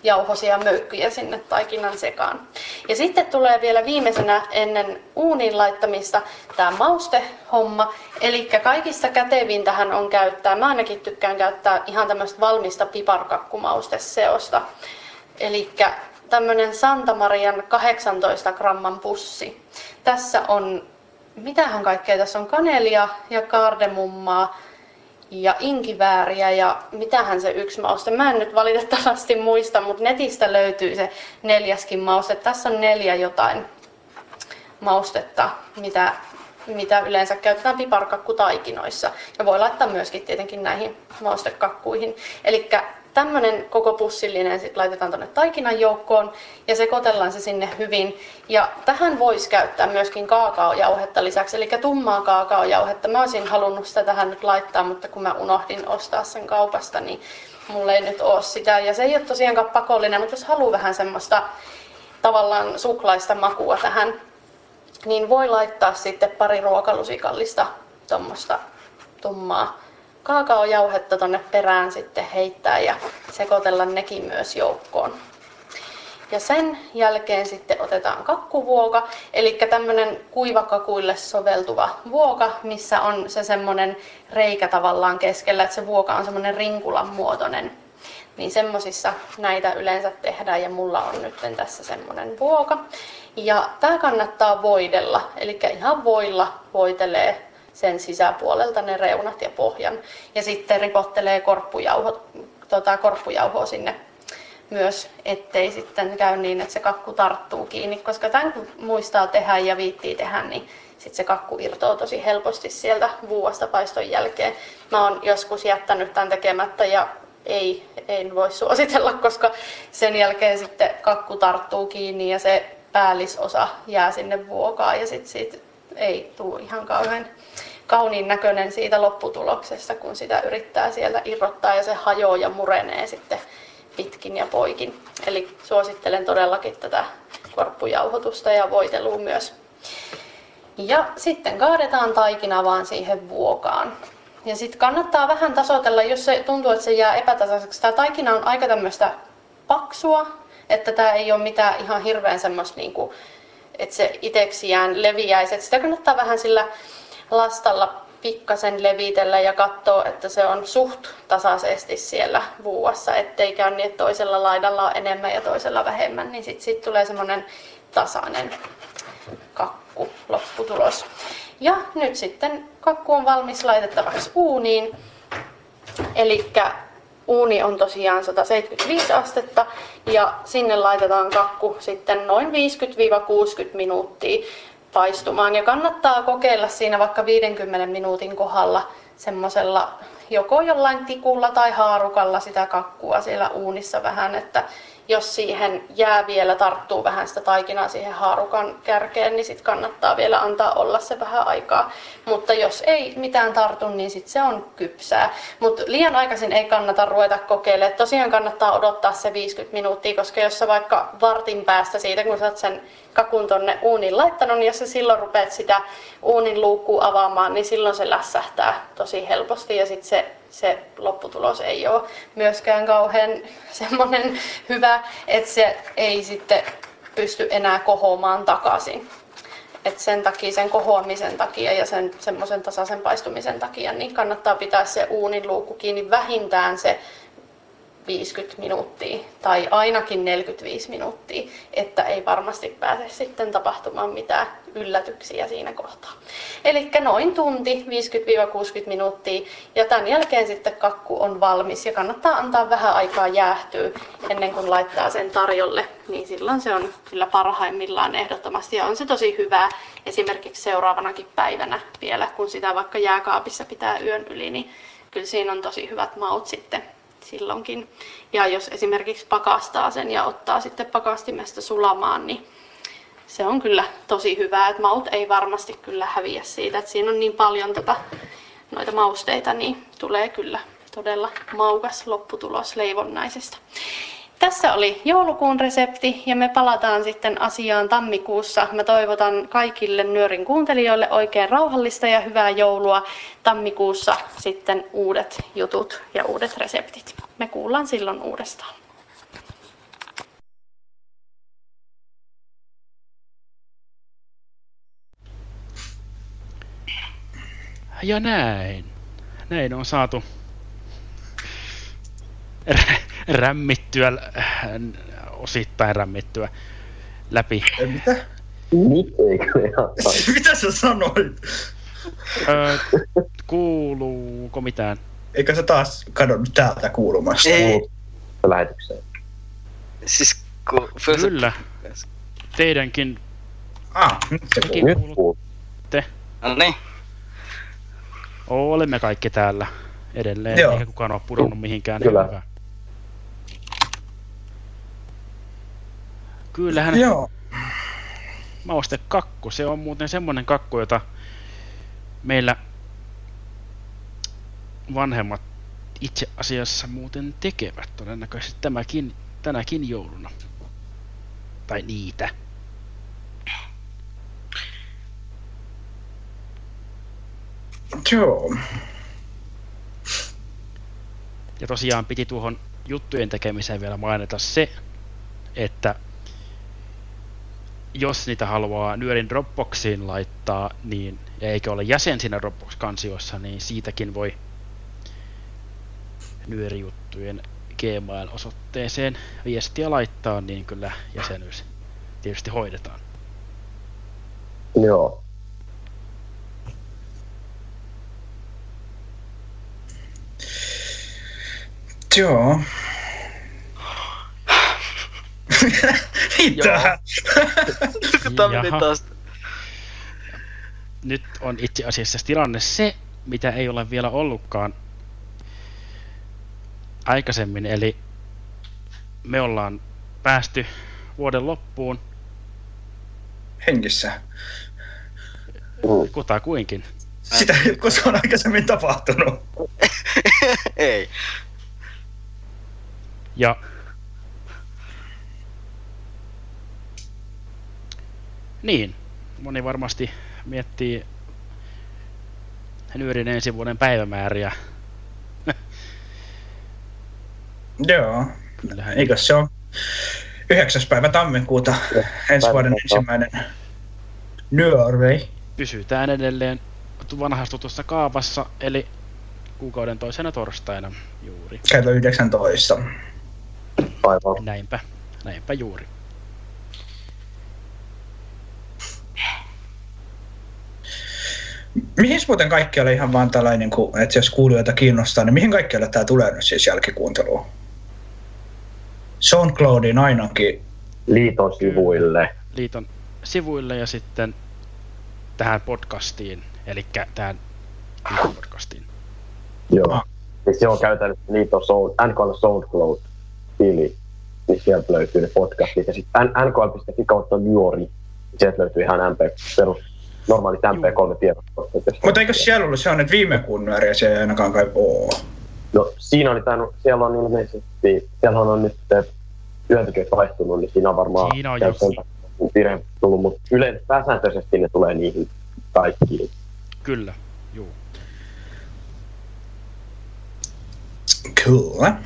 jauhosia möykkyjä sinne taikinan sekaan. Ja sitten tulee vielä viimeisenä ennen uunin laittamista tämä maustehomma. Eli kaikista kätevintähän on käyttää, mä ainakin tykkään käyttää ihan tämmöistä valmista piparkakkumausteseosta. Eli tämmöinen Santa Marian 18 gramman pussi. Tässä on mitähän kaikkea tässä on, kanelia ja kardemummaa ja inkivääriä ja mitähän se yksi mauste. Mä en nyt valitettavasti muista, mutta netistä löytyy se neljäskin mauste. Tässä on neljä jotain maustetta, mitä, mitä yleensä käytetään piparkakkutaikinoissa. Ja voi laittaa myöskin tietenkin näihin maustekakkuihin. Eli tämmöinen koko pussillinen sit laitetaan tuonne taikinan joukkoon ja sekoitellaan se sinne hyvin. Ja tähän voisi käyttää myöskin kaakaojauhetta lisäksi, eli tummaa kaakaojauhetta. Mä olisin halunnut sitä tähän nyt laittaa, mutta kun mä unohdin ostaa sen kaupasta, niin mulla ei nyt ole sitä. Ja se ei ole tosiaankaan pakollinen, mutta jos haluaa vähän semmoista tavallaan suklaista makua tähän, niin voi laittaa sitten pari ruokalusikallista tuommoista tummaa kaakaojauhetta tonne perään sitten heittää ja sekoitella nekin myös joukkoon. Ja sen jälkeen sitten otetaan kakkuvuoka, eli tämmöinen kuivakakuille soveltuva vuoka, missä on se semmoinen reikä tavallaan keskellä, että se vuoka on semmoinen rinkulan muotoinen. Niin semmosissa näitä yleensä tehdään ja mulla on nyt tässä semmoinen vuoka. Ja tää kannattaa voidella, eli ihan voilla voitelee sen sisäpuolelta ne reunat ja pohjan. Ja sitten ripottelee korppujauho, tota, korppujauhoa sinne myös, ettei sitten käy niin, että se kakku tarttuu kiinni, koska tämän kun muistaa tehdä ja viittii tehdä, niin sitten se kakku irtoaa tosi helposti sieltä vuosta paiston jälkeen. Mä oon joskus jättänyt tämän tekemättä ja ei, en voi suositella, koska sen jälkeen sitten kakku tarttuu kiinni ja se päällisosa jää sinne vuokaan ja sitten siitä ei tule ihan kauhean kauniin näköinen siitä lopputuloksesta, kun sitä yrittää sieltä irrottaa ja se hajoaa ja murenee sitten pitkin ja poikin. Eli suosittelen todellakin tätä korppujauhotusta ja voitelua myös. Ja sitten kaadetaan taikina vaan siihen vuokaan. Ja sitten kannattaa vähän tasoitella, jos se tuntuu, että se jää epätasaiseksi. Tämä taikina on aika tämmöistä paksua, että tämä ei ole mitään ihan hirveän semmoista, niin kuin, että se itseksiään leviäisi. Että sitä kannattaa vähän sillä lastalla pikkasen levitellä ja katsoa, että se on suht tasaisesti siellä vuuassa, ettei käy niin, että toisella laidalla on enemmän ja toisella vähemmän, niin sitten sit tulee semmoinen tasainen kakku lopputulos. Ja nyt sitten kakku on valmis laitettavaksi uuniin. Eli uuni on tosiaan 175 astetta ja sinne laitetaan kakku sitten noin 50-60 minuuttia paistumaan. Ja kannattaa kokeilla siinä vaikka 50 minuutin kohdalla semmoisella joko jollain tikulla tai haarukalla sitä kakkua siellä uunissa vähän, että jos siihen jää vielä, tarttuu vähän sitä taikinaa siihen haarukan kärkeen, niin sitten kannattaa vielä antaa olla se vähän aikaa. Mutta jos ei mitään tartu, niin sitten se on kypsää. Mutta liian aikaisin ei kannata ruveta kokeilemaan. Tosiaan kannattaa odottaa se 50 minuuttia, koska jos sä vaikka vartin päästä siitä, kun sä oot sen kakun tonne uunin laittanut, niin jos sä silloin rupeat sitä uunin luukkua avaamaan, niin silloin se lässähtää tosi helposti ja sitten se se lopputulos ei ole myöskään kauhean semmoinen hyvä, että se ei sitten pysty enää kohoamaan takaisin. Et sen takia, sen kohoamisen takia ja sen semmoisen tasaisen paistumisen takia, niin kannattaa pitää se uunin luukku kiinni vähintään se 50 minuuttia tai ainakin 45 minuuttia, että ei varmasti pääse sitten tapahtumaan mitään yllätyksiä siinä kohtaa. Eli noin tunti, 50-60 minuuttia ja tämän jälkeen sitten kakku on valmis ja kannattaa antaa vähän aikaa jäähtyä ennen kuin laittaa sen tarjolle, niin silloin se on kyllä parhaimmillaan ehdottomasti ja on se tosi hyvää esimerkiksi seuraavanakin päivänä vielä, kun sitä vaikka jääkaapissa pitää yön yli, niin kyllä siinä on tosi hyvät maut sitten silloinkin. Ja jos esimerkiksi pakastaa sen ja ottaa sitten pakastimesta sulamaan, niin se on kyllä tosi hyvä. että maut ei varmasti kyllä häviä siitä, että siinä on niin paljon tota, noita mausteita, niin tulee kyllä todella maukas lopputulos leivonnaisesta. Tässä oli joulukuun resepti ja me palataan sitten asiaan tammikuussa. Mä toivotan kaikille Nyörin kuuntelijoille oikein rauhallista ja hyvää joulua. Tammikuussa sitten uudet jutut ja uudet reseptit. Me kuullaan silloin uudestaan. Ja näin. Näin on saatu rämmittyä, äh, osittain rämmittyä läpi. Mitä? Mitä sä sanoit? Öö, kuuluuko mitään? Eikö se taas kadonnut täältä kuulumasta? Ei. lähetykseen? Siis kun First Kyllä. Teidänkin Ah, nyt se tekin Nyt kuulutte. kuuluu. No niin. Olemme kaikki täällä edelleen, Joo. eikä kukaan ole pudonnut mihinkään. Kyllä. Hyvä. Kyllähän Joo. mauste kakku, se on muuten semmonen kakku, jota meillä vanhemmat itse asiassa muuten tekevät todennäköisesti tämäkin, tänäkin jouluna. Tai niitä. Joo. Ja tosiaan piti tuohon juttujen tekemiseen vielä mainita se, että jos niitä haluaa Nyörin Dropboxiin laittaa, niin ja eikä ole jäsen siinä Dropbox-kansiossa, niin siitäkin voi Nyöri-juttujen Gmail-osoitteeseen viestiä laittaa, niin kyllä jäsenyys tietysti hoidetaan. Joo. Joo. Mitä? Taas... Nyt on itse asiassa tilanne se, mitä ei ole vielä ollutkaan aikaisemmin, eli me ollaan päästy vuoden loppuun Hengissä. kutakuinkin. Sitä ei koskaan aikaisemmin tapahtunut. Ei. Ja niin, moni varmasti miettii Nyörin ensi vuoden päivämääriä. Joo. Kyllähän Eikö se on 9. päivä tammikuuta ensi vuoden ensimmäinen Norway. pysytään edelleen vanhassa tutussa kaavassa, eli kuukauden toisena torstaina juuri. Kello 19. Aivan. Näinpä, näinpä juuri. Mihin muuten kaikkialle ihan vaan tällainen, kun, että jos kuulijoita kiinnostaa, niin mihin kaikkialle tämä tulee nyt siis jälkikuunteluun? SoundCloudin ainakin. Liiton sivuille. Liiton sivuille ja sitten tähän podcastiin, eli tähän podcastiin. Joo. Ah. Niin se on käytännössä liiton Sound, NKL SoundCloud-tili, niin sieltä löytyy ne podcastit. Ja sitten nkl.fi kautta Nuori, niin sieltä löytyy ihan MP, perus, normaalit MP3-tiedostot. Mutta eikö siellä ollut se on, että viime kuun nyöriä siellä ei ainakaan kai oo? No siinä oli tainnut, siellä on ilmeisesti, siellä on nyt työntekijät vaihtunut, niin siinä on varmaan Siinä on virhe tullut, mutta yleensä pääsääntöisesti ne tulee niihin kaikkiin. Kyllä, juu. Kyllä.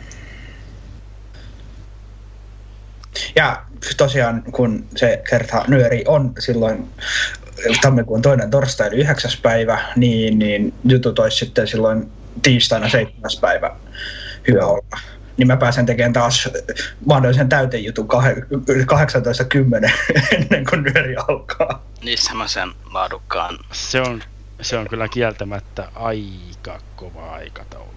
Ja tosiaan, kun se kerta nyöri on silloin tammikuun toinen torstai, eli 9. päivä, niin, niin jutut olisi sitten silloin tiistaina 7. päivä hyvä olla. Niin mä pääsen tekemään taas mahdollisen täytejutun kah- 18.10 ennen kuin nyöri alkaa. Niin semmoisen laadukkaan. Se on, se on kyllä kieltämättä aika kova aikataulu.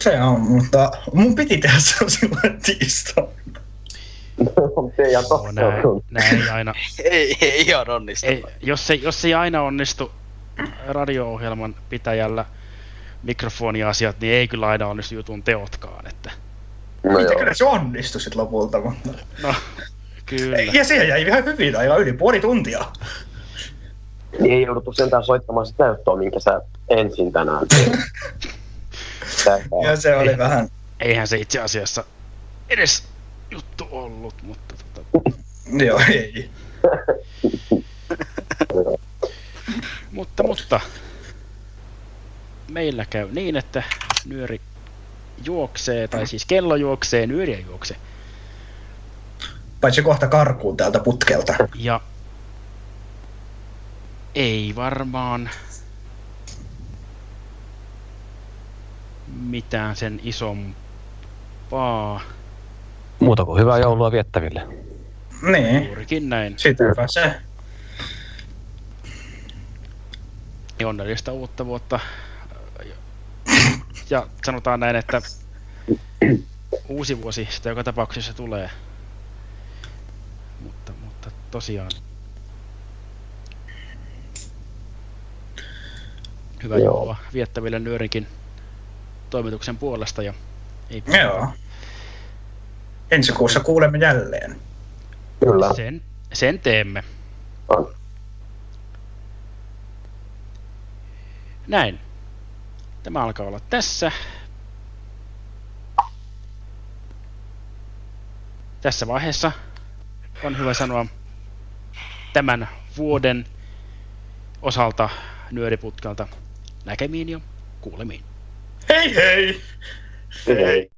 Se on, mutta mun piti tehdä se silloin tiistaina. Se ei ihan No, näin, näin ei aina, Ei, ei ihan onnistu. ei, jos, ei, jos ei aina onnistu radio-ohjelman pitäjällä mikrofoniasiat, niin ei kyllä aina onnistu jutun teotkaan. Että, No Mitä kyllä se onnistui sitten lopulta, mutta... no, kyllä. Ja siihen jäi ihan hyvin, aivan yli puoli tuntia. Niin ei jouduttu sentään soittamaan sitä juttua, minkä sä ensin tänään. Ja se oli Ei. vähän... Eihän se itse asiassa edes juttu ollut, mutta tota, Joo, ei. mutta, mutta meillä käy niin, että nyöri juoksee, tai siis kello juoksee, nyöriä juoksee. Paitsi kohta karkuun täältä putkelta. Ja ei varmaan mitään sen isompaa. Muuta kuin hyvää joulua viettäville. Niin, Juurikin näin. sitäpä se. Ja onnellista uutta vuotta. Ja sanotaan näin, että uusi vuosi sitä joka tapauksessa tulee. Mutta, mutta tosiaan. Hyvää joulua viettäville nyörinkin toimituksen puolesta. Ja ei Joo. Ensi kuussa kuulemme jälleen. Kyllä. sen, sen teemme. On. Näin. Tämä alkaa olla tässä. Tässä vaiheessa on hyvä sanoa tämän vuoden osalta nyöriputkalta näkemiin ja kuulemiin. Hei hei! Hei.